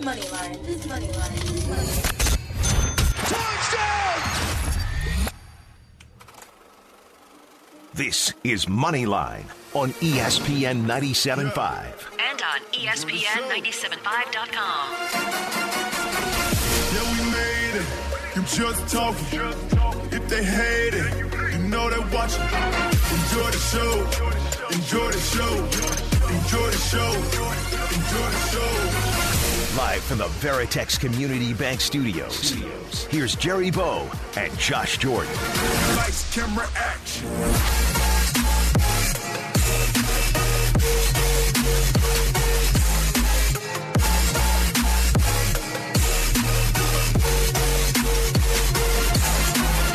Moneyline. This is Moneyline. Touchdown! This is Moneyline on ESPN 97.5. And on E ESPN975.com. Yeah, we made it. You just talking. If they hate it, you know they watching. Enjoy the show. Enjoy the show. Enjoy the show. Enjoy the show. Live from the Veritex Community Bank Studios. Here's Jerry Bow and Josh Jordan. Lights, camera, action.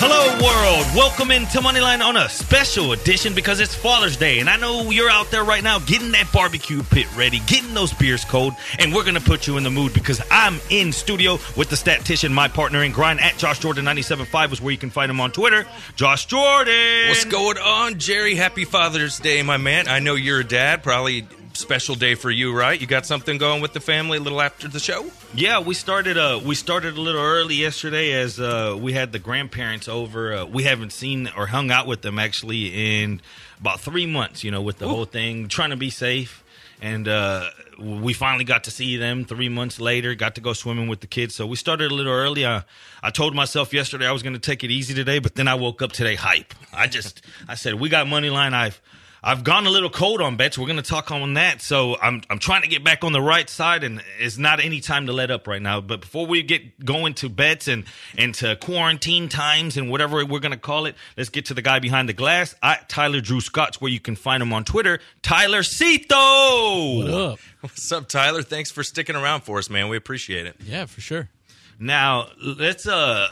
Hello, world. Welcome into Moneyline on a special edition because it's Father's Day. And I know you're out there right now getting that barbecue pit ready, getting those beers cold, and we're going to put you in the mood because I'm in studio with the statistician, my partner in grind at Josh Jordan 97.5 is where you can find him on Twitter. Josh Jordan. What's going on, Jerry? Happy Father's Day, my man. I know you're a dad. Probably special day for you, right? You got something going with the family a little after the show? Yeah, we started. Uh, we started a little early yesterday as uh, we had the grandparents over. Uh, we haven't seen or hung out with them actually in about three months. You know, with the whole thing, trying to be safe, and uh, we finally got to see them three months later. Got to go swimming with the kids. So we started a little early. I, I told myself yesterday I was going to take it easy today, but then I woke up today hype. I just I said we got money line. I've I've gone a little cold on bets. We're going to talk on that. So I'm I'm trying to get back on the right side, and it's not any time to let up right now. But before we get going to bets and and to quarantine times and whatever we're going to call it, let's get to the guy behind the glass. I, Tyler Drew Scott's where you can find him on Twitter. Tyler Cito. What up? What's up, Tyler? Thanks for sticking around for us, man. We appreciate it. Yeah, for sure. Now let's uh.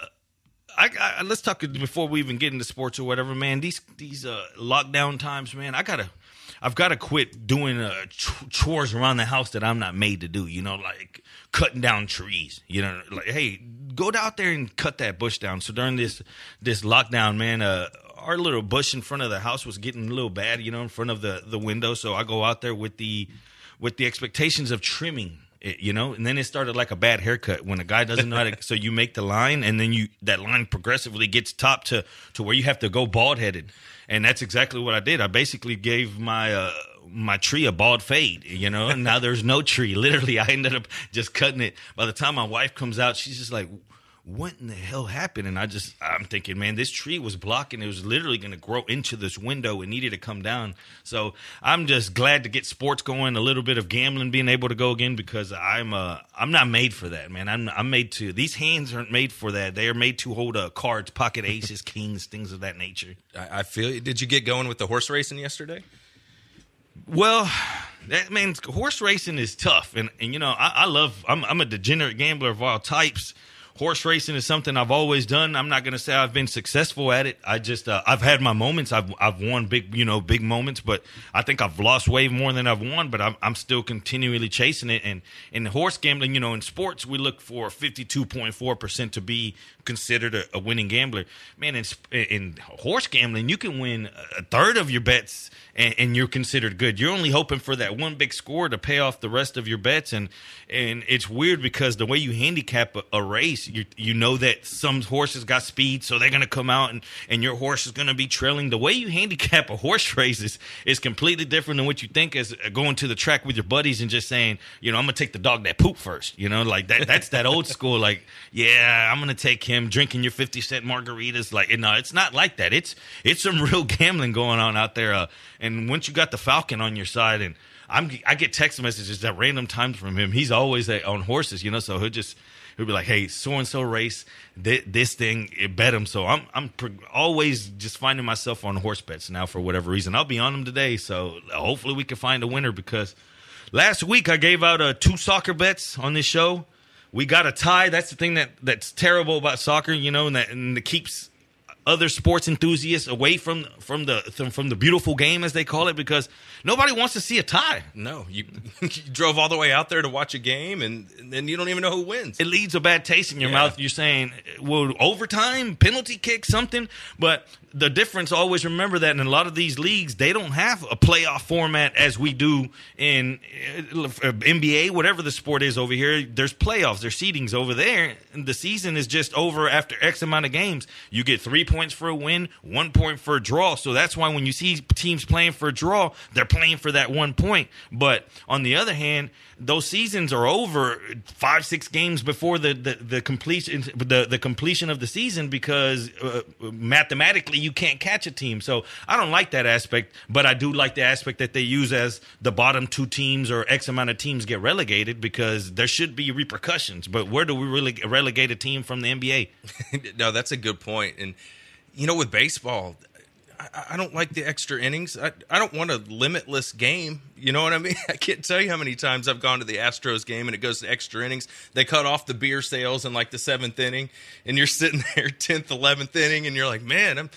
I, I, let's talk before we even get into sports or whatever, man. These these uh, lockdown times, man. I gotta, I've got to quit doing uh, ch- chores around the house that I'm not made to do. You know, like cutting down trees. You know, like hey, go out there and cut that bush down. So during this this lockdown, man, uh, our little bush in front of the house was getting a little bad. You know, in front of the the window. So I go out there with the with the expectations of trimming it, you know and then it started like a bad haircut when a guy doesn't know how to so you make the line and then you that line progressively gets top to to where you have to go bald headed and that's exactly what i did i basically gave my uh my tree a bald fade, you know, now there's no tree. Literally, I ended up just cutting it. By the time my wife comes out, she's just like, what in the hell happened? And I just, I'm thinking, man, this tree was blocking. It was literally going to grow into this window. It needed to come down. So I'm just glad to get sports going, a little bit of gambling being able to go again because I'm, uh, I'm not made for that, man. I'm, I'm made to. These hands aren't made for that. They are made to hold uh, cards, pocket aces, kings, things of that nature. I, I feel you. Did you get going with the horse racing yesterday? Well, that means horse racing is tough, and and you know I, I love. I'm I'm a degenerate gambler of all types. Horse racing is something I've always done. I'm not going to say I've been successful at it. I just uh, I've had my moments. I've I've won big you know big moments, but I think I've lost way more than I've won. But I'm I'm still continually chasing it. And in horse gambling, you know, in sports we look for 52.4 percent to be considered a, a winning gambler. Man, in in horse gambling, you can win a third of your bets and, and you're considered good. You're only hoping for that one big score to pay off the rest of your bets, and and it's weird because the way you handicap a, a race, you you know that some horses got speed, so they're gonna come out and and your horse is gonna be trailing. The way you handicap a horse race is is completely different than what you think as going to the track with your buddies and just saying, you know, I'm gonna take the dog that poop first. You know, like that. That's that old school. Like, yeah, I'm gonna take him drinking your 50 cent margaritas. Like, no, it's not like that. It's it's some real gambling going on out there. Uh, and once you got the Falcon on your side, and I'm I get text messages at random times from him. He's always uh, on horses, you know. So he'll just he'll be like, "Hey, so and so race thi- this thing, it bet him." So I'm I'm always just finding myself on horse bets now for whatever reason. I'll be on them today, so hopefully we can find a winner because last week I gave out uh, two soccer bets on this show. We got a tie. That's the thing that that's terrible about soccer, you know, and that and it keeps other sports enthusiasts away from from the from, the beautiful game as they call it because nobody wants to see a tie. No, you, you drove all the way out there to watch a game, and, and you don't even know who wins. it leaves a bad taste in your Yeah. mouth. You're saying, well, overtime, penalty kick, something. But the difference, always remember that in a lot of these leagues, they don't have a playoff format as we do in uh, NBA, whatever the sport is over here. There's playoffs, there's seedings over there. And the season is just over after X amount of games. You get three points for a win, one point for a draw. So that's why when you see teams playing for a draw, they're playing for that one point. But on the other hand, those seasons are over five six games before the the, the completion the, the completion of the season because uh, mathematically you can't catch a team. So i don't like that aspect but i do like the aspect that they use as the bottom two teams or x amount of teams get relegated because there should be repercussions. But where do we really relegate a team from the nba no, that's a good. And you know, with baseball, I, I don't like the extra innings. I, I don't want a limitless game. You know what I mean? I can't tell you how many times I've gone to the Astros game and it goes to extra innings. They cut off the beer sales in like the seventh inning, and you're sitting there tenth, eleventh inning, and you're like, man, I'm,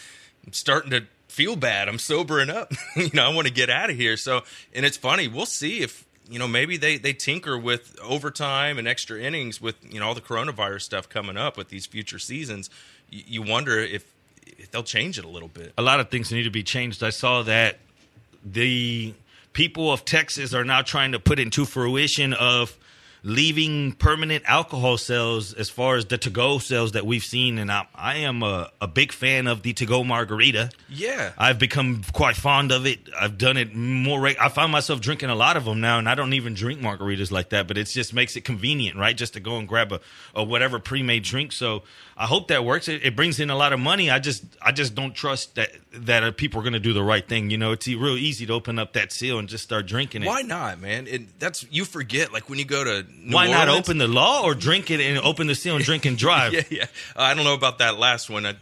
I'm starting to feel bad. I'm sobering up. you know, I want to get out of here. So, and it's funny. We'll see if you know maybe they they tinker with overtime and extra innings with you know all the coronavirus stuff coming up with these future seasons. You, you wonder if they'll change it a little bit. a lot of things need to be changed. I saw that the people of Texas are now trying to put into fruition of leaving permanent alcohol sales as far as the to-go sales that we've seen and I, I am a, a big fan of the to-go margarita Yeah. I've become quite fond of it. I've done it more. I find myself drinking a lot of them now, and I don't even drink margaritas like that. But it just makes it convenient, right? Just to go and grab a, a whatever pre-made drink. So I hope that works. It, it brings in a lot of money. I just I just don't trust that that people are going to do the right thing. You know, it's real easy to open up that seal and just start drinking it. Why not, man? And that's you forget like when you go to New Why not open the law or drink it and open the seal and drink and drive? yeah, yeah. Uh, I don't know about that last one. I,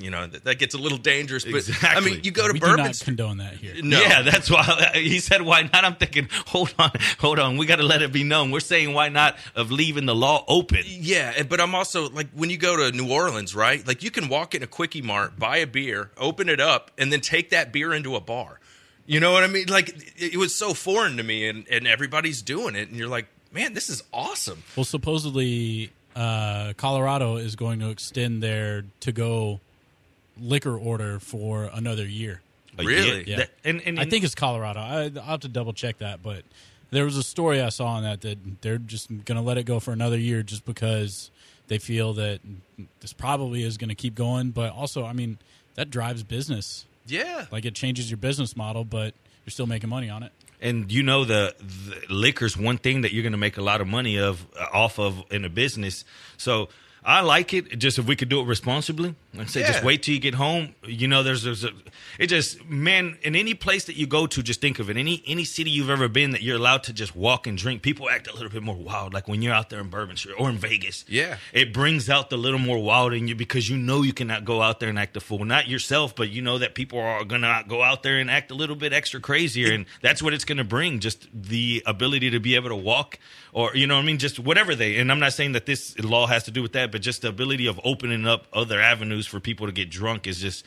you know, that, that gets a little dangerous. But I mean, you go to we do Bourbon not Street. condone that here. No. Yeah, that's why he said why not. I'm thinking, hold on, hold on. We got to let it be known. We're saying why not of leaving the law open. Yeah, but I'm also like when you go to New Orleans, right? Like you can walk in a quickie mart, buy a beer, open it up, and then take that beer into a bar. You know what I mean? Like it, it was so foreign to me, and and everybody's doing it, and you're like, man, this is awesome. Well, supposedly, uh, Colorado is going to extend their to-go liquor order for another year. Really? Yeah. that- and, and, I think it's Colorado. I, I'll have to double check that, but there was a story I saw on that that they're just going to let it go for another year just because they feel that this probably is going to keep going. But also, I mean, that drives business. Yeah, Like it changes your business model, but you're still making money on it. And you know the, the liquor's one thing that you're going to make a lot of money of uh, off of in a business. So I like it. Just if we could do it responsibly, I say, just wait till you get home. You know, there's, there's a, it just man in any place that you go to, just think of it. Any any city you've ever been that you're allowed to just walk and drink. People act a little bit more wild, like when you're out there in Bourbon Street or in Vegas. Yeah. it brings out the little more wild in you because you know you cannot go out there and act a fool. Not yourself, but you know that people are gonna go out there and act a little bit extra crazier, and that's what it's gonna bring. Just the ability to be able to walk, or you know what I mean, just whatever they. And I'm not saying that this law has to do with that, but just the ability of opening up other avenues for people to get drunk is just.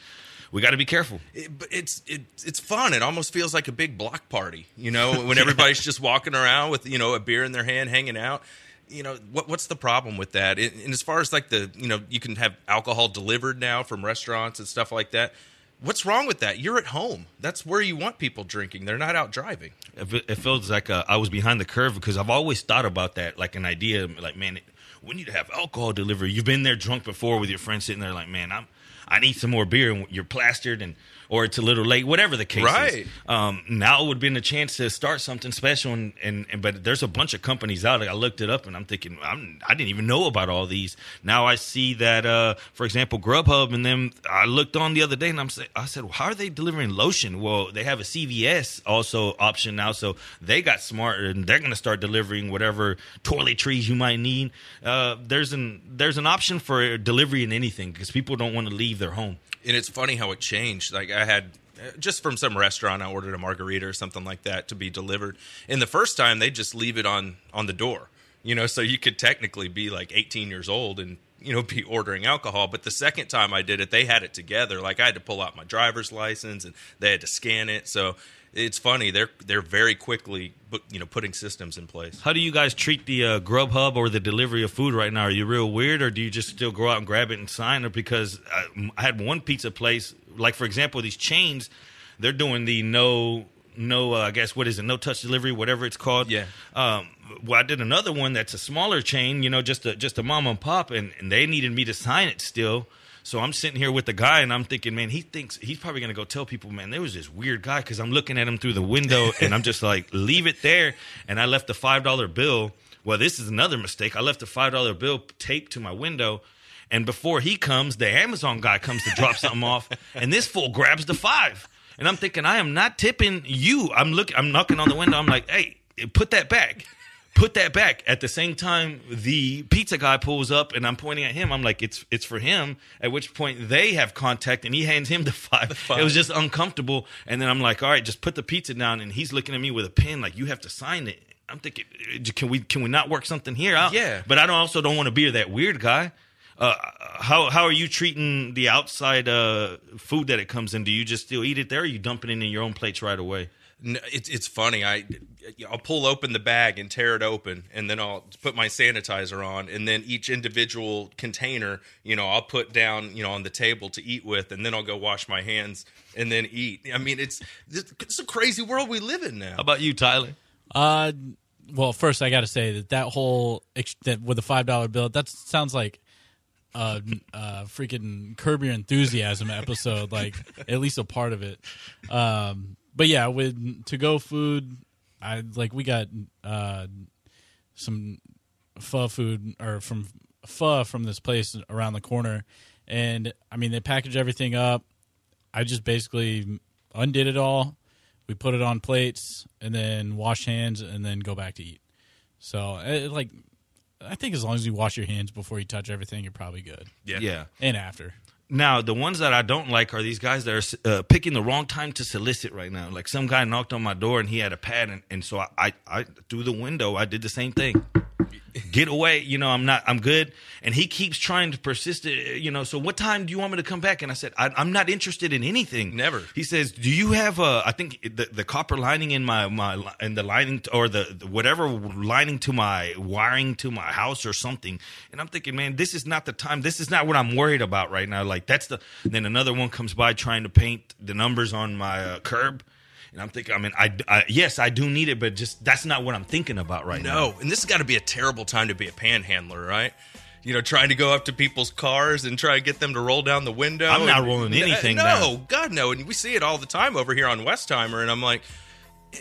We got to be careful. It- but it's it, it's fun. It almost feels like a big block party, you know, when everybody's just walking around with you know a beer in their hand, hanging out. You know what what's the problem with that? And and as far as like the you know you can have alcohol delivered now from restaurants and stuff like that. What's wrong with that? You're at home. That's where you want people drinking. They're not out driving. It it feels like uh, I was behind the curve because I've always thought about that, like an idea, like man, it, we need to have alcohol delivery. You've been there drunk before with your friends sitting there, like man, I'm, I need some more beer, and you're plastered, and or it's a little late, whatever the case Right. is. Um, now would have been a chance to start something special, and, and, and but there's a bunch of companies out. I looked it up, and I'm thinking I'm, I didn't even know about all these. Now I see that, uh, for example, Grubhub, and then I looked on the other day, and I'm say, I said, well, how are they delivering lotion? Well, they have a CVS also option now, so they got smart, and they're going to start delivering whatever toiletries you might need. Uh, there's an there's an option for delivery in anything because people don't want to leave their home. And it's funny how it changed. Like I had uh, just from some restaurant, I ordered a margarita or something like that to be delivered. And the first time, they just leave it on on the door, you know, so you could technically be like 18 years old and you know be ordering alcohol. But the second time I did it, they had it together. Like I had to pull out my driver's license and they had to scan it. So it's funny. They're they're very quickly, you know, putting systems in place. How do you guys treat the uh, Grubhub or the delivery of food right now? Are you real weird, or do you just still go out and grab it and sign? Or because I, I had one pizza place, like for example, these chains, they're doing the no, no, uh, I guess what is it, no touch delivery, whatever it's called. Yeah. Um, well, I did another one that's a smaller chain, you know, just a just a mom and pop, and, and they needed me to sign it still. So I'm sitting here with the guy, and I'm thinking, man, he thinks he's probably gonna go tell people, man, there was this weird guy because I'm looking at him through the window, and I'm just like, leave it there. And I left a five dollar bill. Well, this is another mistake. I left a five dollar bill taped to my window. And before he comes, the Amazon guy comes to drop something off, and this fool grabs the five. And I'm thinking, I am not tipping you. I'm looking, I'm knocking on the window. I'm like, hey, put that back put that back. At the same time, the pizza guy pulls up, and I'm pointing at him. I'm like, it's it's for him. At which point they have contact, and he hands him the five. It was just uncomfortable. And then I'm like, all right, just put the pizza down. And he's looking at me with a pen, like you have to sign it. I'm thinking, uh, can we can we not work something here out? Yeah. But I don't also don't want to be that weird guy. Uh, how how are you treating the outside uh, food that it comes in? Do you just still eat it there, or you dumping it in your own plates right away? No, it's it's funny. I I'll pull open the bag and tear it open, and then I'll put my sanitizer on, and then each individual container, you know, I'll put down, you know, on the table to eat with, and then I'll go wash my hands and then eat. I mean, it's it's a crazy world we live in now. How about you, Tyler? Uh, well, first I got to say that that whole that with a five dollar bill that sounds like a, a freaking Curb Your Enthusiasm episode, like at least a part of it. Um, but yeah, with to go food, I like we got uh some pho food or from pho from this place around the corner, and I mean they package everything up. I just basically undid it all. We put it on plates and then wash hands and then go back to eat. So, it, like, I think as long as you wash your hands before you touch everything, you're probably good. yeah. And after. Now, the ones that I don't like are these guys that are uh, picking the wrong time to solicit right now. Like some guy knocked on my door and he had a pad, and, and so I, I, I, through the window, I did the same thing. Get away, you know. I'm not. I'm good. And he keeps trying to persist. uh, You know. So what time do you want me to come back? And I said, I, I'm not interested in anything. Never. He says, Do you have a? I think the, the copper lining in my my in the lining or the, the whatever lining to my wiring to my house or something. And I'm thinking, man, this is not the time. This is not what I'm worried about right now. Like that's the. Then another one comes by trying to paint the numbers on my uh, curb. And I'm thinking, I mean, I, I yes, I do need it, but just that's not what I'm thinking about right now. No, and this has got to be a terrible time to be a panhandler, right? You know, trying to go up to people's cars and try to get them to roll down the window. I'm not And- rolling anything No, down. God no. And we see it all the time over here on Westheimer, and I'm like,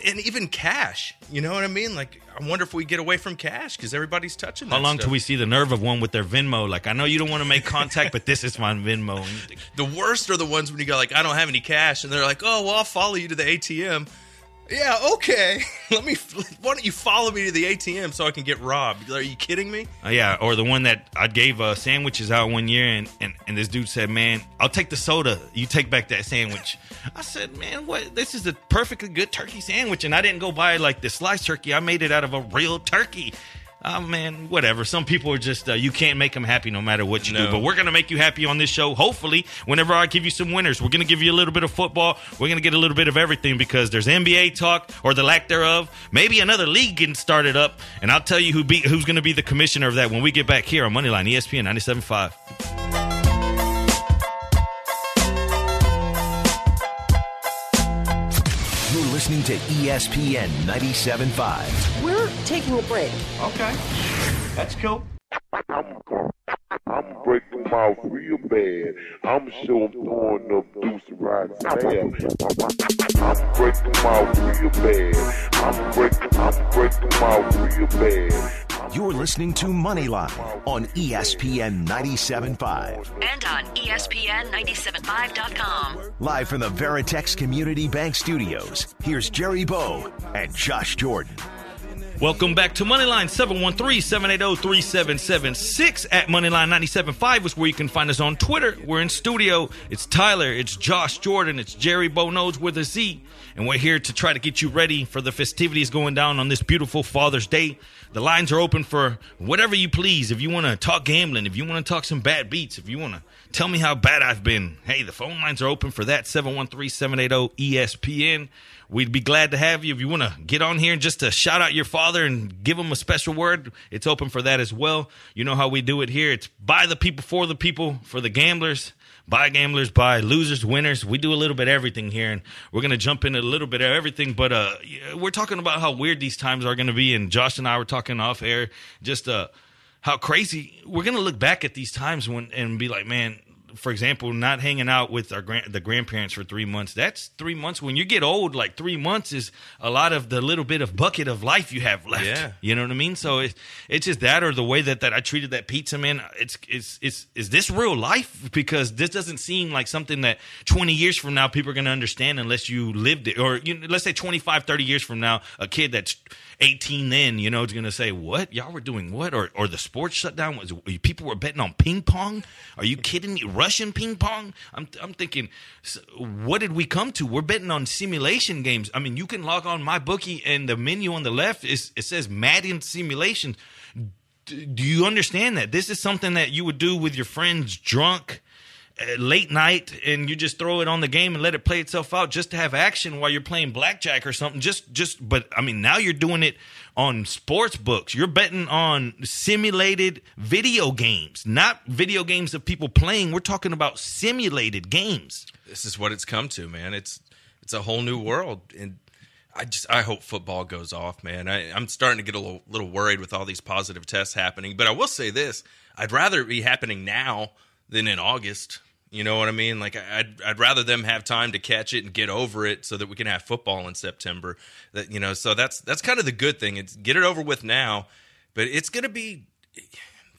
and even cash. You know what I mean? Like, I wonder if we get away from cash because everybody's touching. How long stuff. till we see the nerve of one with their Venmo? Like, I know you don't want to make contact, but this is my Venmo. And you think, The worst are the ones when you go like, I don't have any cash, and they're like, Oh, well, I'll follow you to the ATM. Yeah, okay. Let me. Why don't you follow me to the ATM so I can get robbed? Are you kidding me? Uh, yeah, or the one that I gave uh, sandwiches out one year, and, and, and this dude said, "Man, I'll take the soda. You take back that sandwich." I said, "Man, what? This is a perfectly good turkey sandwich, and I didn't go buy like the sliced turkey. I made it out of a real turkey." Oh man, whatever. Some people are just uh, you can't make them happy no matter what you do. But we're gonna make you happy on this show. Hopefully, whenever I give you some winners, we're gonna give you a little bit of football. We're gonna get a little bit of everything because there's NBA talk or the lack thereof. Maybe another league getting started up, and I'll tell you who be who's gonna be the commissioner of that when we get back here on Moneyline ESPN 97.5. listening to ESPN 97.5. We're taking a break. Okay. That's cool. I'm, I'm breaking them out real bad. I'm sure I'm throwing up deuce right now. I'm breaking them out real bad. I'm breaking, I'm breaking them out real bad. You're listening to Moneyline on ESPN 97.5. and on E ESPN975.com. Live from the Veritex Community Bank Studios, here's Jerry Bow and Josh Jordan. Welcome back to Moneyline 713-780-3776 at Moneyline 97.5 is where you can find us on Twitter. We're in studio. It's Tyler, it's Josh Jordan, it's Jerry Bonos with a Z. And we're here to try to get you ready for the festivities going down on this beautiful Father's Day. The lines are open for whatever you please. If you want to talk gambling, if you want to talk some bad beats, if you want to tell me how bad I've been, hey, the phone lines are open for that 713-780-ESPN. we'd be glad to have you. If you want to get on here and just to shout out your father and give him a special word, it's open for that as well. You know how we do it here. It's by the people, for the people, for the gamblers by gamblers, buy losers, winners. We do a little bit of everything here, and we're going to jump into a little bit of everything. But uh, we're talking about how weird these times are going to be, and Josh and I were talking off air, just uh, how crazy. We're going to look back at these times when and be like, man. For example, not hanging out with our grand, the grandparents for three months. That's three months. When you get old, like three months is a lot of the little bit of bucket of life you have left. Yeah. You know what I mean? So it's it's just that, or the way that, that I treated that pizza man. It's it's it's is this real life? Because this doesn't seem like something that 20 years from now people are going to understand unless you lived it, or you know, let's say 25, 30 years from now, a kid that's 18 then, you know, is going to say, "What y'all were doing? What?" Or or the sports shutdown was people were betting on ping pong. Are you kidding me? Russian ping pong? I'm I'm thinking, what did we come to? We're betting on simulation games. I mean, you can log on my bookie and the menu on the left is it says Madden simulation. D- do you understand that this is something that you would do with your friends drunk? uh, late night and you just throw it on the game and let it play itself out just to have action while you're playing blackjack or something just just but i mean now you're doing it on sports books you're betting on simulated video games not video games of people playing we're talking about simulated games this is what it's come to, man. It's it's a whole new world, and I just I hope football goes off, man. I, I'm starting to get a little, little worried with all these positive tests happening. But I will say this: I'd rather it be happening now than in August. You know what I mean? Like I'd I'd rather them have time to catch it and get over it, so that we can have football in September. That you know, so that's that's kind of the good thing. It's get it over with now, but it's going to be.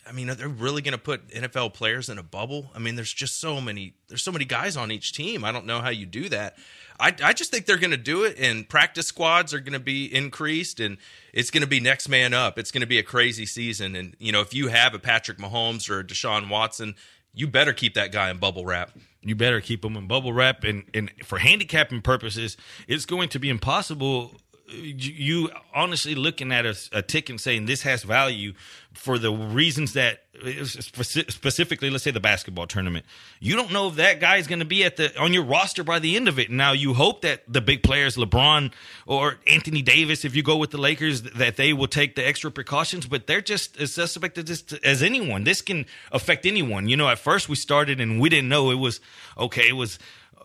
I mean, they're they really going to put NFL players in a bubble? I mean, there's just so many. There's so many guys on each team. I don't know how you do that. I, I just think they're going to do it, and practice squads are going to be increased, and it's going to be next man up. It's going to be a crazy season, and you know, if you have a Patrick Mahomes or a Deshaun Watson, you better keep that guy in bubble wrap. you better keep them in bubble wrap and, and for handicapping purposes it's going to be impossible you honestly looking at a, a tick and saying this has value for the reasons that specifically let's say the basketball tournament. You don't know if that guy is going to be at the on your roster by the end of it. Now you hope that the big players lebron or anthony davis if you go with the lakers that they will take the extra precautions but they're just as suspect as, as anyone. This can affect anyone. You know at first we started and we didn't know. It was okay it was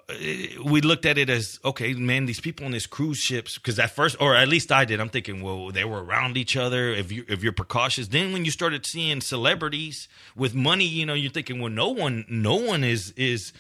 Uh, we looked at it as okay, man. These people on these cruise ships, because at first, or at least I did, I'm thinking, well, they were around each other. If you if you're precautious, then when you started seeing celebrities with money, you know, you're thinking, well, no one, no one is is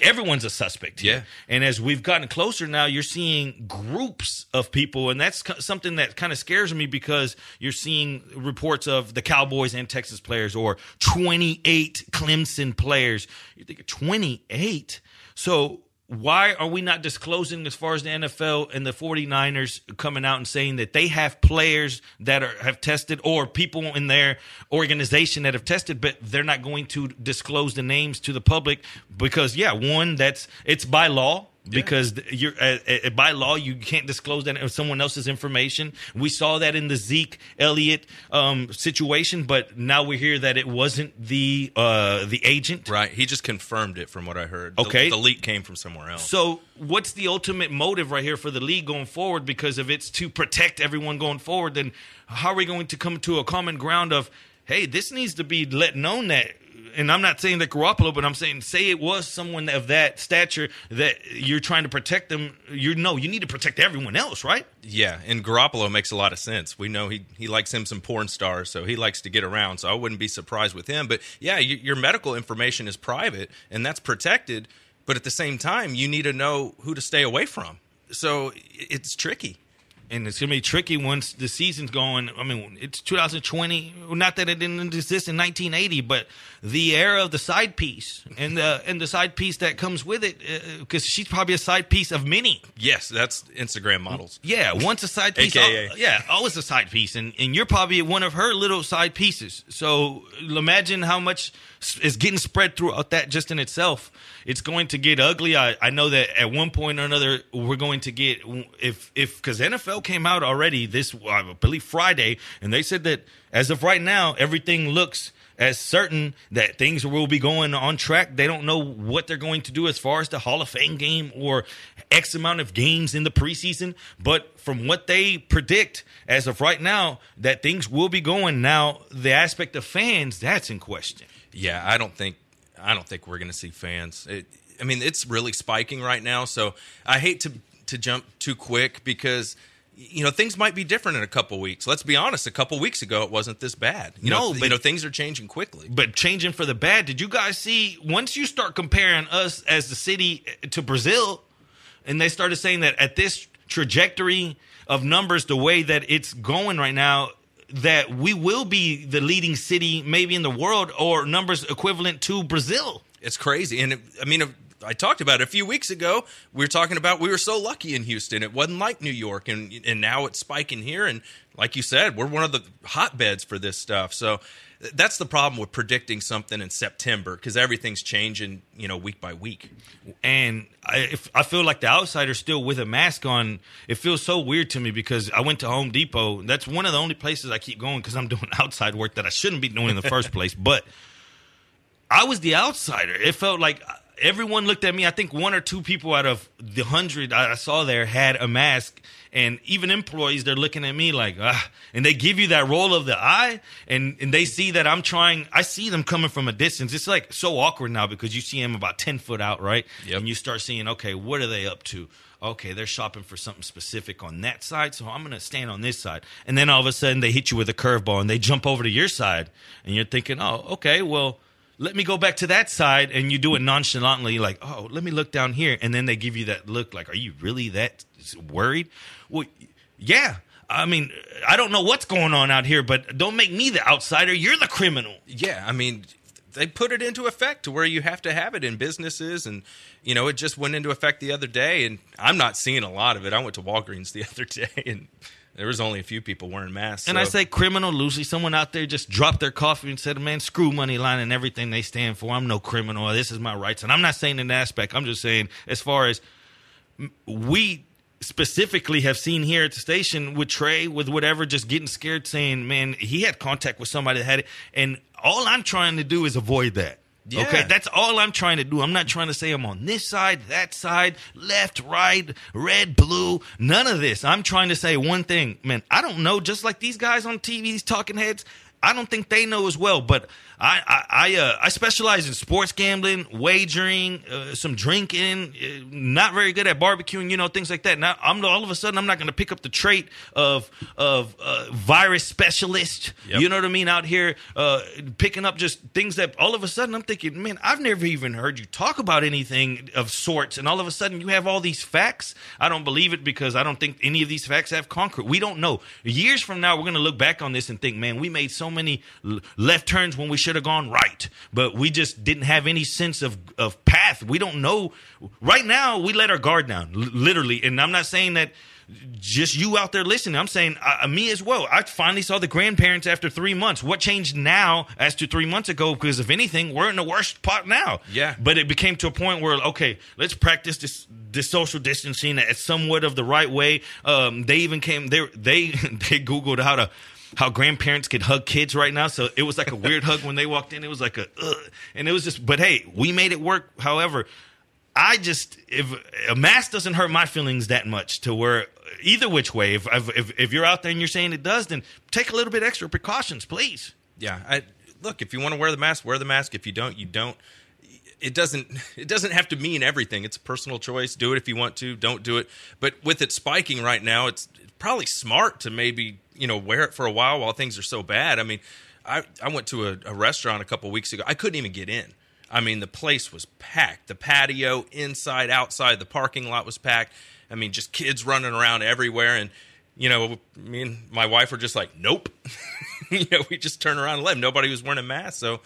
everyone's a suspect. Here. Yeah. And as we've gotten closer now, you're seeing groups of people, and that's something that kind of scares me because you're seeing reports of the Cowboys and Texas players, or 28 Clemson players. You think 28? So why are we not disclosing as far as the NFL and the 49ers coming out and saying that they have players that are have tested or people in their organization that have tested but they're not going to disclose the names to the public because yeah one that's it's by law because you're uh, uh, by law you can't disclose that of someone else's information. We saw that in the Zeke Elliott um, situation, but now we hear that it wasn't the uh, the agent. Right. He just confirmed it from what I heard. The- Okay. The, leak came from somewhere else. So, what's the ultimate motive right here for the league going forward? Because if it's to protect everyone going forward, then how are we going to come to a common ground of, hey, this needs to be let known that. And I'm not saying that Garoppolo, but I'm saying say it was someone of that stature that you're trying to protect them. You know, you need to protect everyone else, right? Yeah, and Garoppolo makes a lot of sense. We know he he likes him some porn stars, so he likes to get around. So I wouldn't be surprised with him. But yeah, you, your medical information is private and that's protected. But at the same time, you need to know who to stay away from. So it's tricky. And it's gonna be tricky once the season's going. I mean, it's 2020. Not that it didn't exist in 1980, but the era of the side piece and the and the side piece that comes with it, uh, because she's probably a side piece of many. Yes, that's Instagram models. Yeah, once a side piece. AKA. al- yeah, always a side piece, and and you're probably one of her little side pieces. So imagine how much is getting spread throughout that just in itself. It's going to get ugly. I, I know that at one point or another we're going to get if if because NFL came out already this I believe Friday, and they said that as of right now everything looks as certain that things will be going on track. They don't know what they're going to do as far as the Hall of Fame game or X amount of games in the preseason. But from what they predict as of right now, that things will be going. Now, the aspect of fans, that's in question. Yeah, I don't think I don't think we're going to see fans. It, I mean, it's really spiking right now, so I hate to to jump too quick because you know things might be different in a couple weeks. Let's be honest, a couple weeks ago it wasn't this bad. You No, know, but- you know things are changing quickly. but changing for the bad. Did you guys see once you start comparing us as the city eh, to Brazil, and they started saying that at this trajectory of numbers, the way that it's going right now, that we will be the leading city maybe in the world or numbers equivalent to Brazil. It's crazy, and it, I mean, I talked about it a few weeks ago. We were talking about we were so lucky in Houston; it wasn't like New York, and and now it's spiking here. And like you said, we're one of the hotbeds for this stuff. So that's the problem with predicting something in September because everything's changing, you know, week by week. and I, if, I feel like the outsider still with a mask on. It feels so weird to me because I went to Home Depot. That's one of the only places I keep going because I'm doing outside work that I shouldn't be doing in the first place. But I was the outsider. It felt like everyone looked at me. I think one or two people out of the hundred I saw there had a mask, and even employees they're looking at me like, ah, and they give you that roll of the eye, and and they see that I'm trying. I see them coming from a distance. It's like so awkward now because you see them about ten foot out, right? Yep. And you start seeing, okay, what are they up to? Okay, they're shopping for something specific on that side, so I'm going to stand on this side. And then all of a sudden, they hit you with a curveball and they jump over to your side, and you're thinking, oh, okay, well, let me go back to that side and you do it nonchalantly like oh let me look down here and then they give you that look like are you really that worried well yeah i mean i don't know what's going on out here but don't make me the outsider you're the criminal Yeah, I mean, they put it into effect to where you have to have it in businesses, and you know, it just went into effect the other day. And I'm not seeing a lot of it. I went to Walgreens the other day, and there was only a few people wearing masks. and i so- say criminal loosely someone out there just dropped their coffee and said man screw money line and everything they stand for i'm no criminal this is my rights and i'm not saying in that aspect i'm just saying as far as we specifically have seen here at the station with Trey, with whatever, just getting scared, saying, "Man, he had contact with somebody that had it," and all I'm trying to do is avoid that. Yeah. Okay, that's all I'm trying to do. I'm not trying to say I'm on this side, that side, left, right, red, blue, none of this. I'm trying to say one thing, man. I don't know. Just like these guys on TV, these talking heads, I don't think they know as well. But I, I, I, uh, I specialize in sports gambling, wagering, uh, some drinking. Uh, not very good at barbecuing, you know, things like that. Now, I'm all of a sudden I'm not going to pick up the trait of of uh, virus specialist. Yep. You know what I mean? Out here, uh, picking up just things that all of a sudden I'm thinking, man, I've never even heard you talk about anything of sorts, and all of a sudden you have all these facts. I don't believe it because I don't think any of these facts have concrete. We don't know. Years from now, we're going to look back on this and think, man, we made so many left turns when we should have gone right, but we just didn't have any sense of of path. We don't know. Right now, we let our guard down, literally, and I'm not saying that just you out there listening. I'm saying uh, me as well. I finally saw the grandparents after three months. What changed now as to three months ago? Because if anything, we're in the worst spot now. Yeah. But it became to a point where okay, let's practice this this social distancing at somewhat of the right way. Um, they even came they they they googled how to. How grandparents could hug kids right now, so it was like a weird hug when they walked in. It was like a, Ugh. and it was just. But hey, we made it work. However, I just if a mask doesn't hurt my feelings that much to where either which way, if if if you're out there and you're saying it does, then take a little bit extra precautions, please. yeah I, look if you want to wear the mask wear the mask if you don't you don't it doesn't it doesn't have to mean everything it's a personal choice do it if you want to don't do it but with it spiking right now it's probably smart to maybe you know wear it for a while while things are so bad i mean i i went to a, a restaurant a couple weeks ago i couldn't even get in i mean the place was packed the patio inside outside the parking lot was packed i mean just kids running around everywhere and you know me and my wife were just like nope you know, we just turn around and left. Nobody was wearing a mask. So,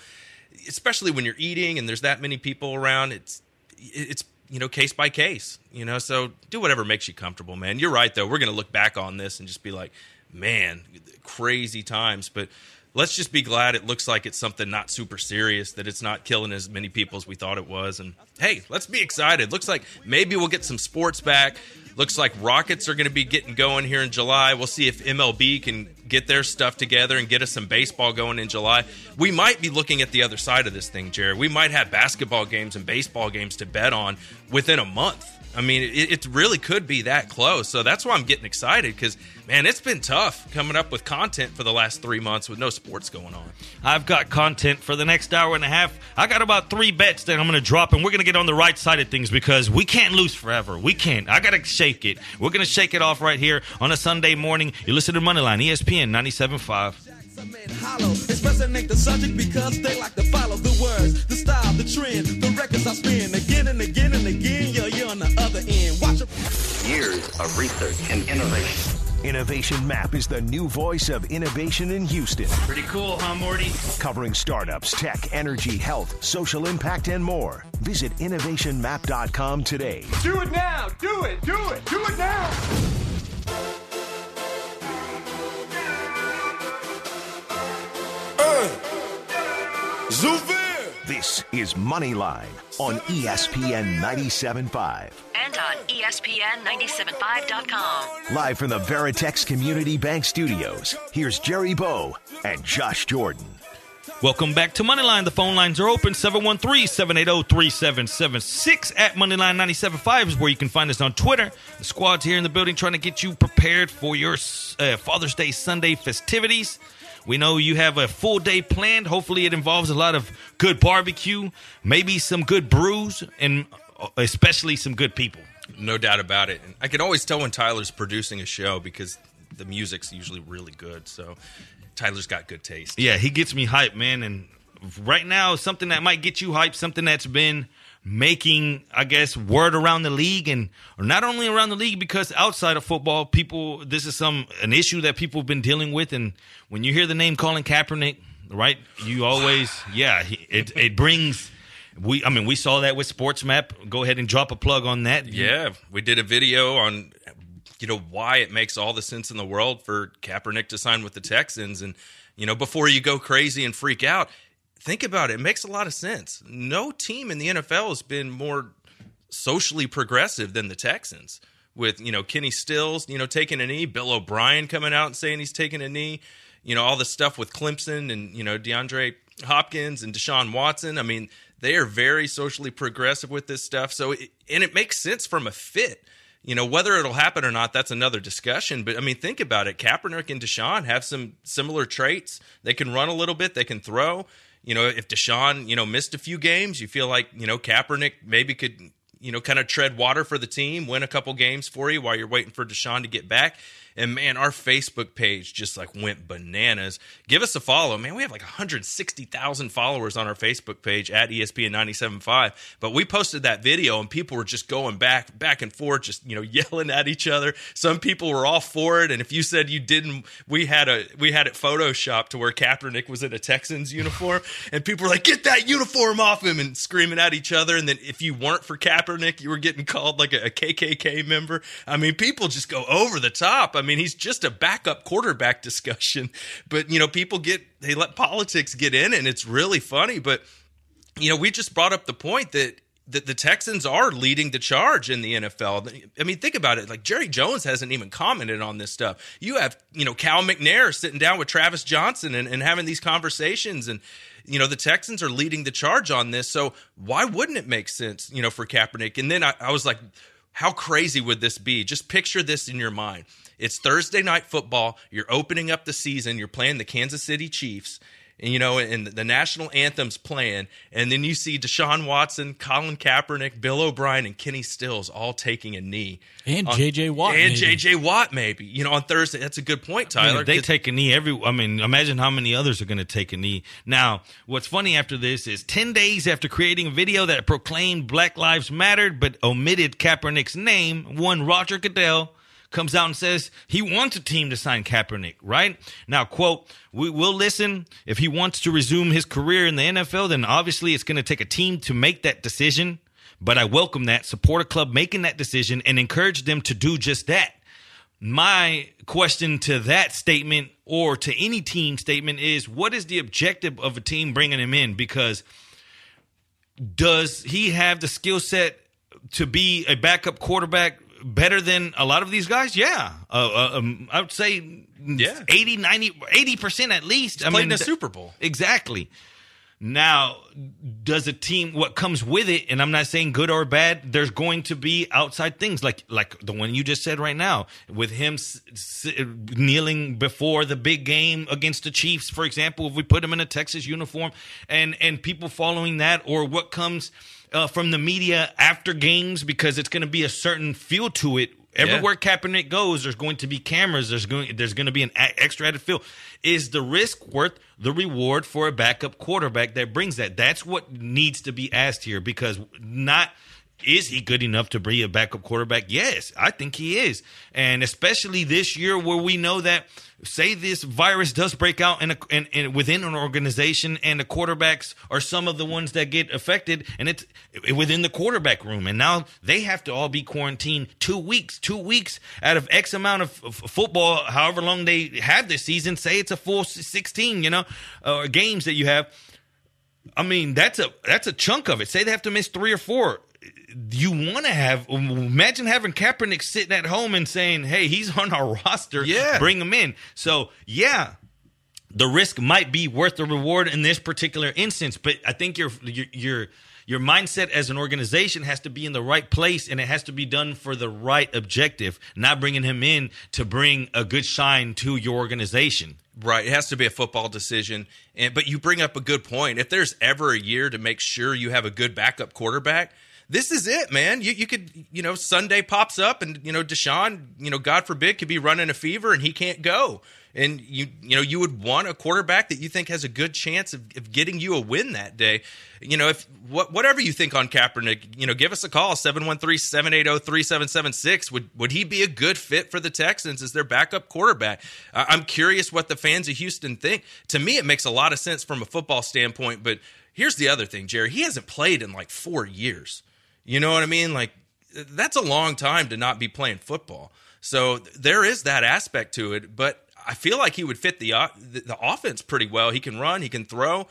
especially when you're eating and there's that many people around, it's it's you know case by case. You know, so do whatever makes you comfortable, man. You're right though. We're gonna look back on this and just be like, man, crazy times. But let's just be glad it looks like it's something not super serious. That it's not killing as many people as we thought it was. And hey, let's be excited. Looks like maybe we'll get some sports back. Looks like Rockets are going to be getting going here in July. We'll see if MLB can get their stuff together and get us some baseball going in July. We might be looking at the other side of this thing, Jared. We might have basketball games and baseball games to bet on within a month. I mean, it, it really could be that close. So that's why I'm getting excited because, man, it's been tough coming up with content for the last three months with no sports going on. I've got content for the next hour and a half. I got about three bets that I'm going to drop, and we're going to get on the right side of things because we can't lose forever. We can't. I got to shake it. We're going to shake it off right here on a Sunday morning. You listen to Moneyline, ESPN 97.5. hollow. Expressing ain't the subject because they like to follow the words, the style, the trend, the records I spin again and again and again. Yo, you're on the other end. Watch a Years of research and innovation. Innovation Map is the new voice of innovation in Houston, Pretty cool, huh, Morty? covering startups, tech, energy, health, social impact, and more. Visit innovationmap.com today. Do it now! Do it! Do it! Do it now! This is Moneyline on ESPN 97.5. and on E ESPN 975.com. Live from the Veritex Community Bank Studios, here's Jerry Bow and Josh Jordan. Welcome back to Moneyline. The phone lines are open 713 780 3776 at Moneyline 975 is where you can find us on Twitter. The squad's here in the building trying to get you prepared for your uh, Father's Day Sunday festivities. We know you have a full day planned. Hopefully, it involves a lot of good barbecue, maybe some good brews, and uh, especially some good people. No doubt about it. And I can always tell when Tyler's producing a show because the music's usually really good. So Tyler's got good taste. Yeah, he gets me hyped, man. And right now, something that might get you hyped, something that's been making, I guess, word around the league, and or not only around the league because outside of football, people, this is some an issue that people have been dealing with. And when you hear the name Colin Kaepernick, right, you always, yeah, it it brings. We, I mean, we saw that with Sports Map. Go ahead and drop a plug on that. Yeah, we did a video on you know why it makes all the sense in the world for Kaepernick to sign with the Texans, and you know before you go crazy and freak out, think about it. It makes a lot of sense. No team in the NFL has been more socially progressive than the Texans. With you know Kenny Stills, you know taking a knee, Bill O'Brien coming out and saying he's taking a knee, you know all the stuff with Clemson and you know DeAndre Hopkins and Deshaun Watson. I mean they are very socially progressive with this stuff. So it, and it makes sense from a fit. You know whether it'll happen or not, that's another discussion. But I mean, think about it. Kaepernick and Deshaun have some similar traits. They can run a little bit. They can throw. You know, if Deshaun, you know, missed a few games, you feel like you know Kaepernick maybe could you know, kind of tread water for the team, win a couple games for you while you're waiting for Deshaun to get back. And man, our Facebook page just like went bananas. Give us a follow, man. We have like 160,000 followers on our Facebook page at ESPN 97.5. But we posted that video and people were just going back, back and forth, just you know, yelling at each other. Some people were all for it, and if you said you didn't, we had a we had it photoshopped to where Kaepernick was in a Texans uniform, and people were like, "Get that uniform off him!" and screaming at each other. And then if you weren't for Kaepernick, you were getting called like a, a KKK member. I mean, people just go over the top. I mean, he's just a backup quarterback discussion, but you know, people get they let politics get in, and it's really funny. But you know, we just brought up the point that that the Texans are leading the charge in the NFL. I mean, think about it. Like Jerry Jones hasn't even commented on this stuff. You have, you know, Cal McNair sitting down with Travis Johnson and, and having these conversations and you know, the Texans are leading the charge on this. So why wouldn't it make sense, you know, for Kaepernick? And then I, I was like, how crazy would this be? Just picture this in your mind. It's Thursday night football. You're opening up the season. You're playing the Kansas City Chiefs and you know, and the national anthem's playing, and then you see Deshaun Watson, Colin Kaepernick, Bill O'Brien, and Kenny Stills all taking a knee, And on- J.J. Watt, and. J.J. Watt, maybe you know, on Thursday. That's a good point, I mean, Tyler. if take a knee every. I mean, imagine how many others are going to take a knee. Now, what's funny after this is ten days after creating a video that proclaimed Black Lives Mattered but omitted Kaepernick's name, one Roger Goodell comes out and says he wants a team to sign Kaepernick. Right now, quote: "We will listen if he wants to resume his career in the NFL. Then obviously it's going to take a team to make that decision." But I welcome that, support a club making that decision, and encourage them to do just that my question to that statement or to any team statement is what is the objective of a team bringing him in because does he have the skill set to be a backup quarterback better than a lot of these guys? Yeah. Uh, uh, um, I would say Yeah. 80, 90, 80% at least. I played in a th- Super Bowl. Exactly. Now, does a team what comes with it? And I'm not saying good or bad. There's going to be outside things like like the one you just said right now with him s- s- kneeling before the big game against the Chiefs, for example. If we put him in a Texas uniform, and and people following that, or what comes uh, from the media after games, because it's going to be a certain feel to it Everywhere Kaepernick goes, there's going to be cameras. There's going there's going to be an a- extra added feel. Is the risk worth the reward for a backup quarterback that brings that? That's what needs to be asked here because not is he good enough to be a backup quarterback? Yes, I think he is, and especially this year where we know that say this virus does break out in, a, in, in within an organization, and the quarterbacks are some of the ones that get affected, and it's within the quarterback room, and now they have to all be quarantined two weeks, two weeks out of X amount of, of football, however long they have this season. Say it's a full sixteen, you know, uh, games that you have. I mean, that's a that's a chunk of it. Say they have to miss three or four. You want to have imagine having Kaepernick sitting at home and saying, "Hey, he's on our roster. Yeah. bring him in." So yeah, the risk might be worth the reward in this particular instance. But I think your your your your mindset as an organization has to be in the right place, and it has to be done for the right objective. Not bringing him in to bring a good shine to your organization. Right. It has to be a football decision. And but you bring up a good point. If there's ever a year to make sure you have a good backup quarterback, this is it, man. You you could you know Sunday pops up and you know Deshaun, you know God forbid, could be running a fever and he can't go. And you you know you would want a quarterback that you think has a good chance of, of getting you a win that day. You know if what whatever you think on Kaepernick, you know give us a call 713-780-3776. Would would he be a good fit for the Texans as their backup quarterback? I'm curious what the fans of Houston think. To me, it makes a lot of sense from a football standpoint. But here's the other thing, Jerry. He hasn't played in like four years. You know what I mean? Like that's a long time to not be playing football. So there is that aspect to it, but I feel like he would fit the the, offense pretty well. He can run, he can throw.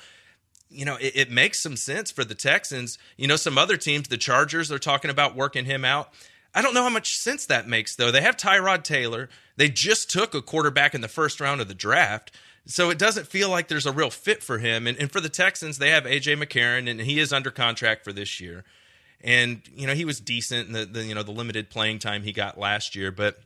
You know, it, it makes some sense for the Texans. You know, some other teams, the Chargers, they're talking about working him out. I don't know how much sense that makes, though. They have Tyrod Taylor. They just took a quarterback in the first round of the draft. So it doesn't feel like there's a real fit for him. And, and for the Texans, they have AJ McCarron, and he is under contract for this year. And you know he was decent in the, the you know the limited playing time he got last year, but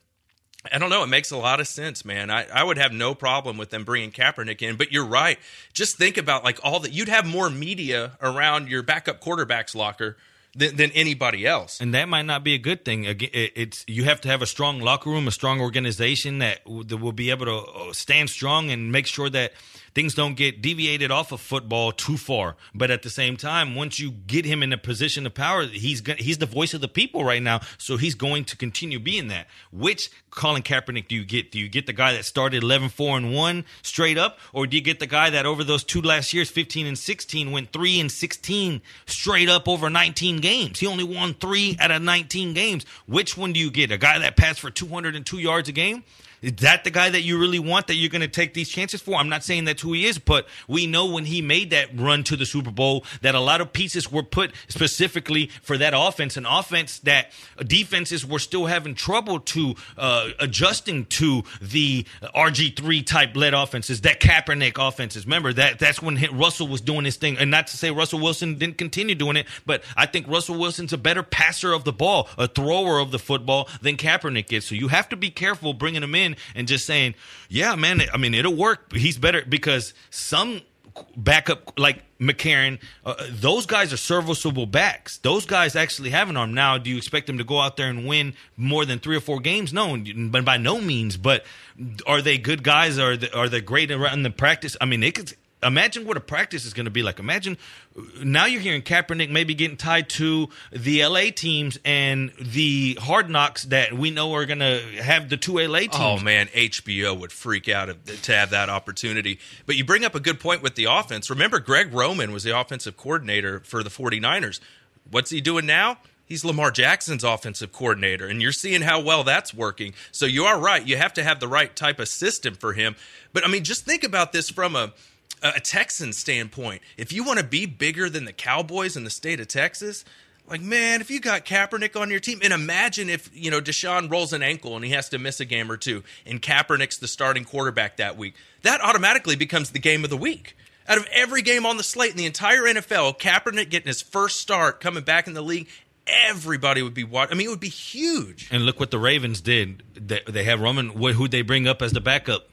I don't know. It makes a lot of sense, man. I, I would have no problem with them bringing Kaepernick in, but you're right. Just think about like all that. You'd have more media around your backup quarterback's locker than, than anybody else. and that might not be a good thing. It's you have to have a strong locker room, a strong organization that, that will be able to uh, stand strong and make sure that things don't get deviated off of football too far. But at the same time, once you get him in a position of power, he's he's the voice of the people right now, so he's going to continue being that. Which Colin Kaepernick do you get? Do you get the guy that started 11-4 and one straight up, or do you get the guy that over those two last years, fifteen and sixteen, went three and sixteen straight up over nineteen games? He only won three out of nineteen games. Which one do you get? A guy that passed for two hundred and two yards a game? Is that the guy that you really want that you're going to take these chances for? I'm not saying that's who he is, but we know when he made that run to the Super Bowl that a lot of pieces were put specifically for that offense, an offense that defenses were still having trouble to uh, adjusting to the RG3 type led offenses, that Kaepernick offenses. Remember that that's when Russell was doing his thing, and not to say Russell Wilson didn't continue doing it, but I think Russell Wilson's a better passer of the ball, a thrower of the football than Kaepernick is. So you have to be careful bringing him in and just saying, yeah, man, I mean, it'll work. He's better because some backup like McCarron, uh, those guys are serviceable backs. Those guys actually have an arm. Now, do you expect them to go out there and win more than three or four games? No, but by no means. But are they good guys? Are they, are they great around the practice? I mean, it could imagine what a practice is going to be like. Imagine now you're hearing Kaepernick maybe getting tied to the LA teams and the hard knocks that we know are going to have the two LA teams. Oh man, HBO would freak out to have that opportunity. But you bring up a good point with the offense. Remember, Greg Roman was the offensive coordinator for the 49ers. What's he doing now? He's Lamar Jackson's offensive coordinator, and you're seeing how well that's working. So you are right. You have to have the right type of system for him. But I mean, just think about this from a a Texan standpoint. If you want to be bigger than the Cowboys in the state of Texas, Like, man, if you got Kaepernick on your team, and imagine if, you know, Deshaun rolls an ankle and he has to miss a game or two, and Kaepernick's the starting quarterback that week, that automatically becomes the game of the week. Out of every game on the slate in the entire NFL, Kaepernick getting his first start coming back in the league, everybody would be watching. I mean, it would be huge. And look what the Ravens did. They, they have Roman. Who'd they bring up as the backup?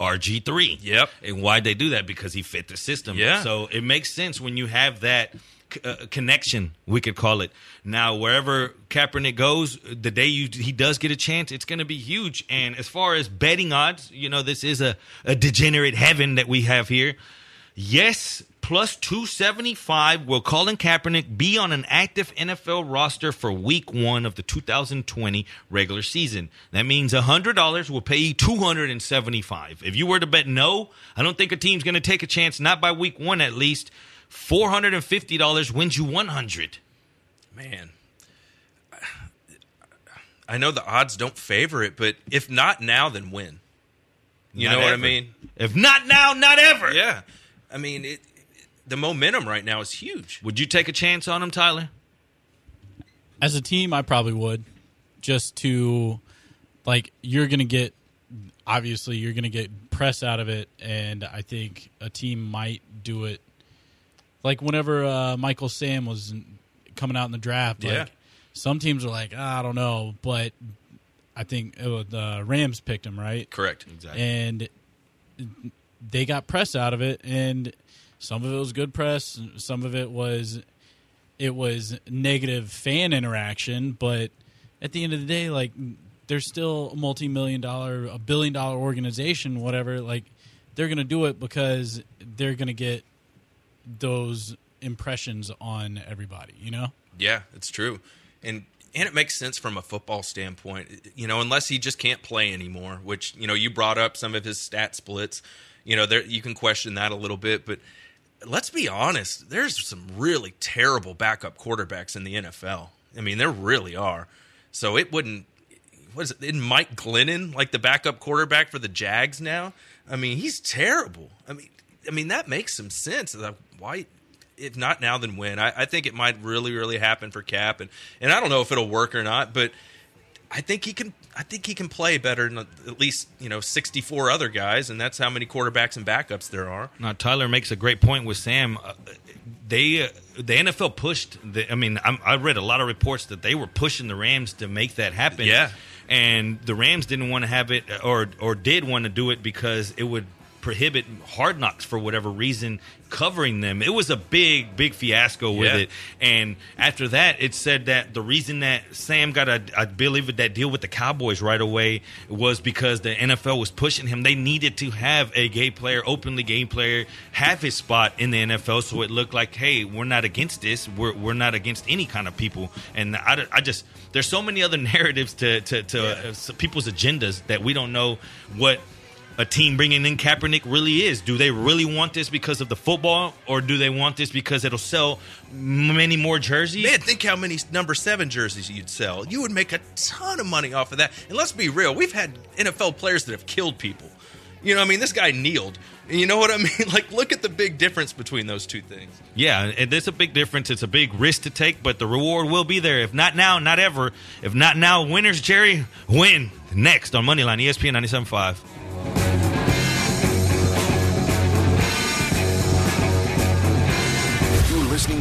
RG three. Yep. And why'd they do that? Because he fit the system. Yeah. So it makes sense when you have that uh, connection. We could call it. Now wherever Kaepernick goes, the day you he does get a chance, it's going to be huge. And as far as betting odds, you know, this is a, a degenerate heaven that we have here. Yes, plus 275 will Colin Kaepernick be on an active NFL roster for week one of the 2020 regular season. That means $100 will pay you 275 If you were to bet no, I don't think a team's going to take a chance, not by week one at least. $450 wins you 100 Man. I know the odds don't favor it, but if not now, then when? You Not know what I mean? If not now, not ever. Yeah. I mean, it, the momentum right now is huge. Would you take a chance on him, Tyler? As a team, I probably would, just to like you're gonna get. Obviously, you're gonna get press out of it, and I think a team might do it. Like whenever uh, Michael Sam was coming out in the draft, Yeah. like some teams are like, "Ah, I don't know, but I think it was, the Rams picked him, right? Correct. Exactly. and they got press out of it and some of it was good press some of it was it was negative fan interaction but at the end of the day like they're still a multi-million dollar a billion dollar organization whatever like they're gonna do it because they're gonna get those impressions on everybody you know Yeah, it's true. And and it makes sense from a football standpoint. You know, unless he just can't play anymore, which, you know, you brought up some of his stat splits. You know, there you can question that a little bit, but let's be honest, there's some really terrible backup quarterbacks in the NFL. I mean, there really are. So it wouldn't what is it? Mike Glennon like the backup quarterback for the Jags now? I mean, he's terrible. I mean, I mean that makes some sense. Why? If not now, then when? I, I think it might really, really happen for Cap, and and I don't know if it'll work or not, but I think he can. I think he can play better than at least you know sixty four other guys, and that's how many quarterbacks and backups there are. Now Tyler makes a great point with Sam. Uh, they uh, the NFL pushed. The, I mean, I'm, I read a lot of reports that they were pushing the Rams to make that happen. Yeah. and the Rams didn't want to have it, or or did want to do it because it would prohibit hard knocks for whatever reason covering them. It was a big, big fiasco with Yeah. it. And after that, it said that the reason that Sam got a, I believe that deal with the Cowboys right away was because the NFL was pushing him. They needed to have a gay player, openly gay player, have his spot in the NFL, so it looked like, hey, we're not against this. We're we're not against any kind of people. And I, I just there's so many other narratives to to, to uh, people's agendas that we don't know what a team bringing in Kaepernick really is. Do they really want this because of the football, or do they want this because it'll sell many more jerseys? Man, think how many number seven jerseys you'd sell. You would make a ton of money off of that. And let's be real, we've had NFL players that have killed people. You know, I mean, this guy kneeled. And you know what I mean? Like, look at the big difference between those two things. Yeah, and there's a big difference. It's a big risk to take, but the reward will be there. If not now, not ever. If not now, winners, Jerry, win. Next on Moneyline, ESPN 97.5.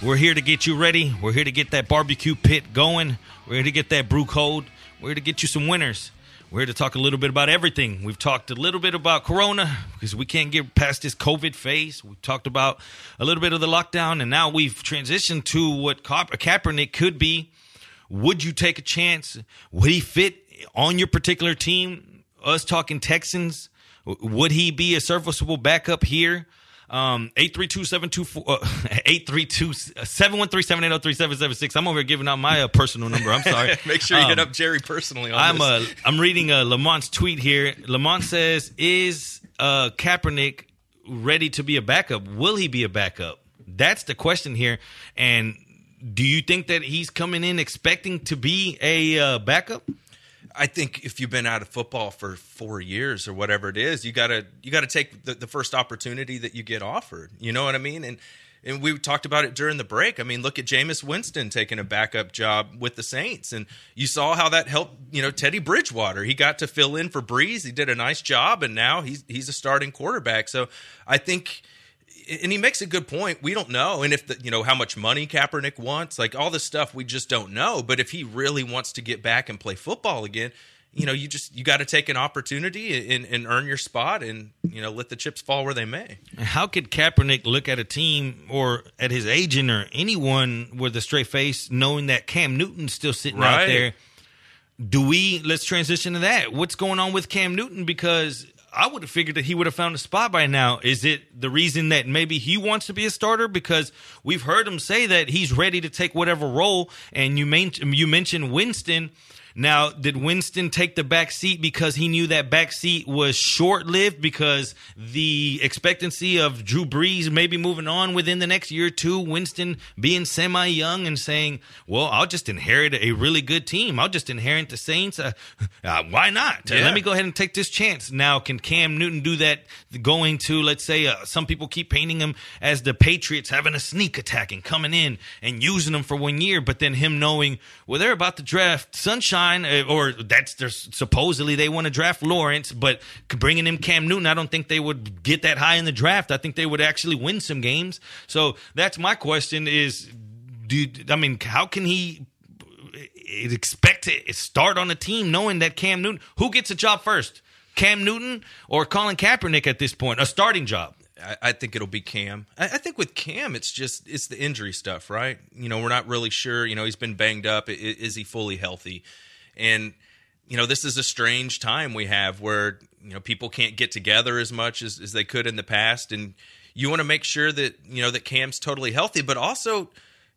We're here to get you ready. We're here to get that barbecue pit going. We're here to get that brew cold. We're here to get you some winners. We're here to talk a little bit about everything. We've talked a little bit about Corona because we can't get past this COVID phase. We've talked about a little bit of the lockdown, and now we've transitioned to what Ka- Kaepernick could be. Would you take a chance? Would he fit on your particular team? Us talking Texans. Would he be a serviceable backup here? Um, 832-713-713-780-3776. I'm over here giving out my uh, personal number. I'm sorry. Make sure you hit Um, up Jerry personally on I'm this. uh, I'm reading uh, Lamont's tweet here. Lamont says, "Is uh, Kaepernick ready to be a backup? Will he be a backup? That's the question here. And do you think that he's coming in expecting to be a uh, backup? I think if you've been out of football for four years or whatever it is, you gotta you gotta take the, the first opportunity that you get offered. You know what I mean? And and we talked about it during the break. I mean, look at Jameis Winston taking a backup job with the Saints, and you saw how that helped. You know, Teddy Bridgewater. He got to fill in for Brees. He did a nice job, and now he's he's a starting quarterback. So I think and he makes a good point. We don't know, and if the you know how much money Kaepernick wants, like all this stuff, we just don't know. But if he really wants to get back and play football again, you know, you just you got to take an opportunity and, and earn your spot, and you know, let the chips fall where they may. How could Kaepernick look at a team or at his agent or anyone with a straight face, knowing that Cam Newton's still sitting out there? Do we? Let's transition to that. What's going on with Cam Newton? Because I would have figured that he would have found a spot by now. Is it the reason that maybe he wants to be a starter? Because we've heard him say that he's ready to take whatever role. And you you mentioned Winston. Now, did Winston take the back seat because he knew that back seat was short lived because the expectancy of Drew Brees maybe moving on within the next year or two, Winston being semi young and saying, Well, I'll just inherit a really good team. I'll just inherit the Saints. Uh, uh, why not? Yeah. Let me go ahead and take this chance. Now, can Cam Newton do that going to, let's say, uh, some people keep painting him as the Patriots having a sneak attack and coming in and using him for one year, but then him knowing, well, they're about to draft Sunshine, uh, or that's supposedly they want to draft Lawrence, but bringing in Cam Newton, I don't think they would get that high in the draft. I think they would actually win some games. So that's my question: is do I mean, how can he expect to start on a team knowing that Cam Newton, who gets a job first, Cam Newton or Colin Kaepernick at this point, a starting job? I, think it'll be Cam. I, think with Cam, it's just it's the injury stuff, right? You know, we're not really sure. You know, he's been banged up. Is, he fully healthy? And you know, this is a strange time we have where you know people can't get together as much as, as they could in the past, and you want to make sure that you know that Cam's totally healthy, but also,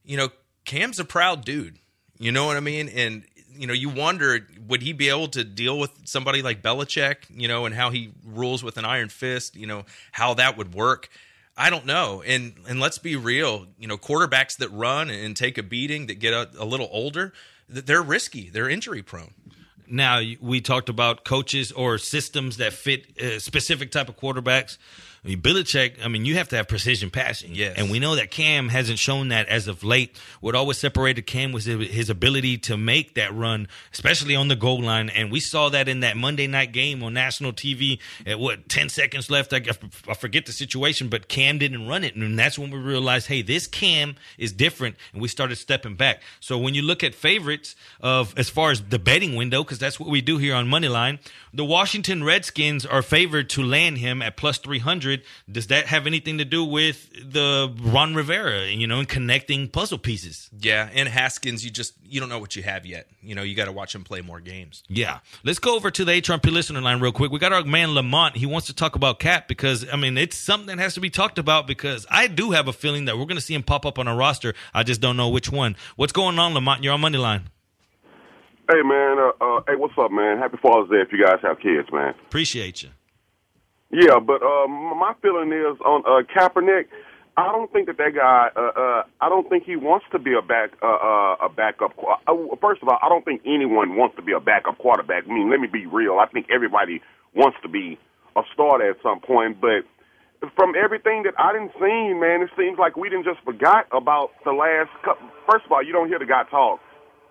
you know, Cam's a proud dude. You know what I mean? And you know, you wonder would he be able to deal with somebody like Belichick, you know, and how he rules with an iron fist, you know, how that would work. I don't know. And and let's be real, you know, quarterbacks that run and take a beating that get a, a little older, they're risky. They're injury prone. Now we talked about coaches or systems that fit a specific type of quarterbacks. I mean, Belichick. I mean, you have to have precision passing. Yes. and we know that Cam hasn't shown that as of late. What always separated Cam was his ability to make that run, especially on the goal line. And we saw that in that Monday night game on national TV. At what ten seconds left, I, I forget the situation, but Cam didn't run it, and that's when we realized, hey, this Cam is different, and we started stepping back. So when you look at favorites of as far as the betting window, because that's what we do here on Moneyline, the Washington Redskins are favored to land him at plus three hundred. Does that have anything to do with the Ron Rivera, you know, and connecting puzzle pieces? Yeah, and Haskins, you just you don't know what you have yet. You know, you got to watch him play more games. Yeah. Let's go over to the HRP listener line real quick. We got our man Lamont. He wants to talk about Cap because, I mean, it's something that has to be talked about because I do have a feeling that we're going to see him pop up on a roster. I just don't know which one. What's going on, Lamont? You're on Money Line. Hey man, uh, uh, hey, what's up, man? Happy Father's Day if you guys have kids, man. Appreciate you. Yeah, but uh, my feeling is on uh, Kaepernick. I don't think that that guy. Uh, uh, I don't think he wants to be a back uh, uh, a backup. Uh, first of all, I don't think anyone wants to be a backup quarterback. I mean, let me be real. I think everybody wants to be a starter at some point, but from everything that I didn't see, man, it seems like we didn't just forgot about the last. Couple, first of all, you don't hear the guy talk,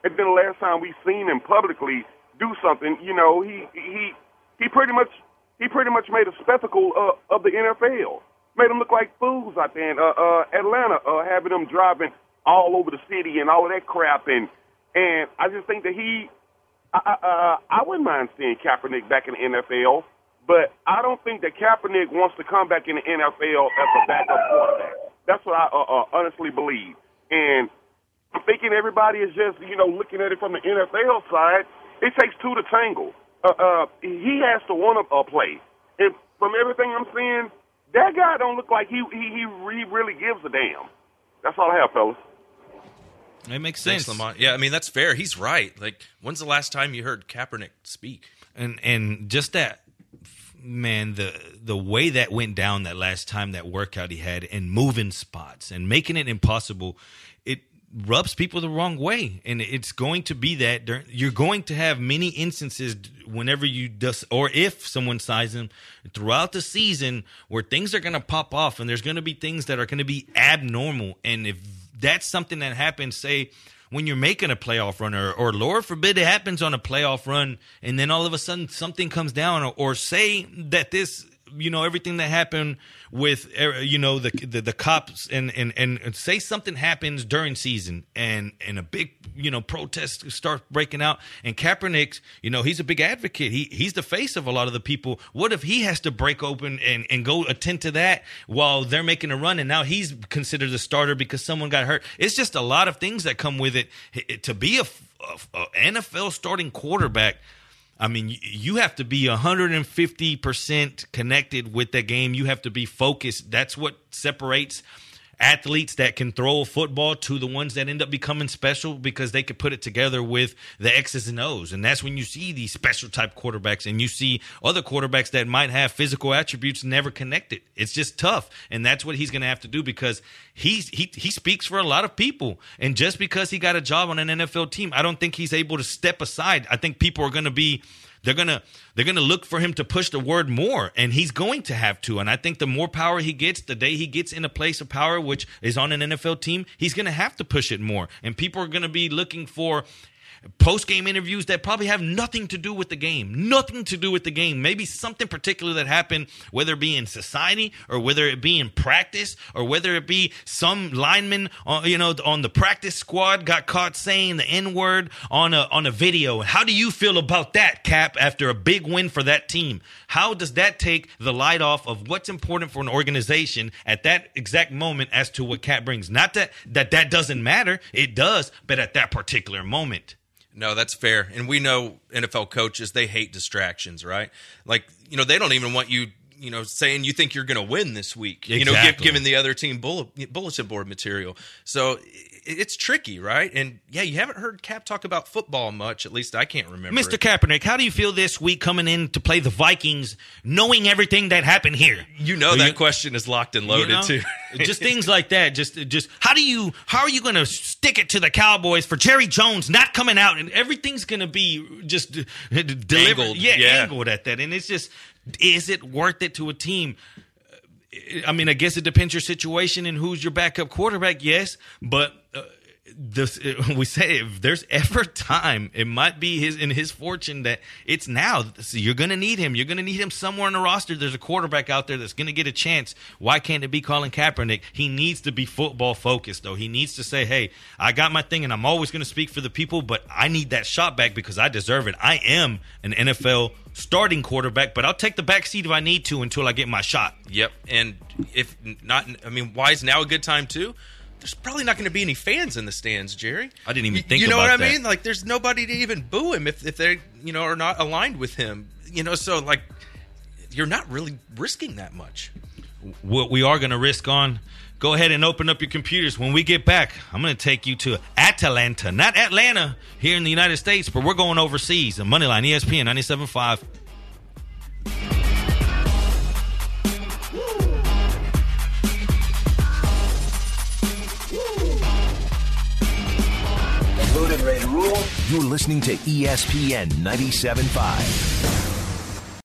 and then the last time we seen him publicly do something, you know, he he he pretty much he pretty much made a spectacle uh, of the NFL. Made them look like fools out there in uh, uh, Atlanta, uh, having them driving all over the city and all of that crap. And and I just think that he, I, uh, I wouldn't mind seeing Kaepernick back in the NFL, but I don't think that Kaepernick wants to come back in the NFL as a backup quarterback. That's what I uh, uh, honestly believe. And I'm thinking everybody is just, you know, looking at it from the NFL side. It takes two to tangle. Uh, uh, he has to want to uh, play. And from everything I'm seeing, that guy don't look like he he he, he really gives a damn. That's all I have, fellas. It makes Thanks, sense. Lamont. Yeah, I mean that's fair. He's right. Like, when's the last time you heard Kaepernick speak? and and just that man the the way that went down that last time that workout he had and moving spots and making it impossible it rubs people the wrong way. And it's going to be that during, you're going to have many instances whenever you just or if someone signs them throughout the season where things are going to pop off and there's going to be things that are going to be abnormal. And if that's something that happens say when you're making a playoff run, or, or Lord forbid it happens on a playoff run, and then all of a sudden something comes down, or, or say that this, you know, everything that happened with, uh, you know, the the, the cops, and, and and say something happens during season, and and a big, you know, protest starts breaking out, and Kaepernick, you know, he's a big advocate. He he's the face of a lot of the people. What if he has to break open and and go attend to that while they're making a run, and now he's considered the starter because someone got hurt? It's just a lot of things that come with it. It- To be a, a- a NFL starting quarterback. I mean, you have to be 150% connected with the game. You have to be focused. That's what separates athletes that can throw a football to the ones that end up becoming special because they could put it together with the X's and O's. And that's when you see these special type quarterbacks and you see other quarterbacks that might have physical attributes never connected. It's just tough. And that's what he's going to have to do because he's, he, he speaks for a lot of people. And just because he got a job on an NFL team, I don't think he's able to step aside. I think people are going to be they're gonna they're gonna look for him to push the word more, and he's going to have to. And I think the more power he gets, the day he gets in a place of power, which is on an NFL team, he's gonna have to push it more. And people are gonna be looking for post game interviews that probably have nothing to do with the game, nothing to do with the game. Maybe something particular that happened, whether it be in society or whether it be in practice or whether it be some lineman, uh, you know, on the practice squad got caught saying the N word on a on a video. How do you feel about that, Cap? After a big win for that team, how does that take the light off of what's important for an organization at that exact moment as to what Cap brings? Not that that that doesn't matter, it does, but at that particular moment. No, that's fair. And we know NFL coaches, they hate distractions, right? Like, you know, they don't even want you, you know, saying you think you're going to win this week, you know, give, giving the other team bullet, bulletin board material. So it's tricky, right? And yeah, you haven't heard Cap talk about football much. At least I can't remember. Mr. it. Kaepernick, how do you feel this week coming in to play the Vikings, knowing everything that happened here? You know that you- question is locked and loaded You know? too. just things like that. Just, just how do you, how are you going to stick it to the Cowboys for Jerry Jones not coming out and everything's going to be just delivered, Angled, yeah, yeah. angled at that, and it's just, is it worth it to a team? I mean, I guess it depends your situation and who's your backup quarterback. Yes, but uh, this we say if there's ever time, it might be his in his fortune that it's now. So you're going to need him. You're going to need him somewhere in the roster. There's a quarterback out there that's going to get a chance. Why can't it be Colin Kaepernick? He needs to be football focused, though. He needs to say, "Hey, I got my thing, and I'm always going to speak for the people, but I need that shot back because I deserve it. I am an NFL." Starting quarterback, but I'll take the back seat if I need to until I get my shot. Yep. And if not, I mean, why is now a good time too? There's probably not going to be any fans in the stands, Jerry. I didn't even think You know what I that. mean? Like, there's nobody to even boo him if if they you know are not aligned with him. You know, so like, you're not really risking that much. what we are going to risk on. Go ahead and open up your computers. When we get back, I'm going to take you to Atlanta, not Atlanta here in the United States, but we're going overseas. The Moneyline, ESPN 97.5. Loaded, ready to rule. You're listening to ESPN 97.5.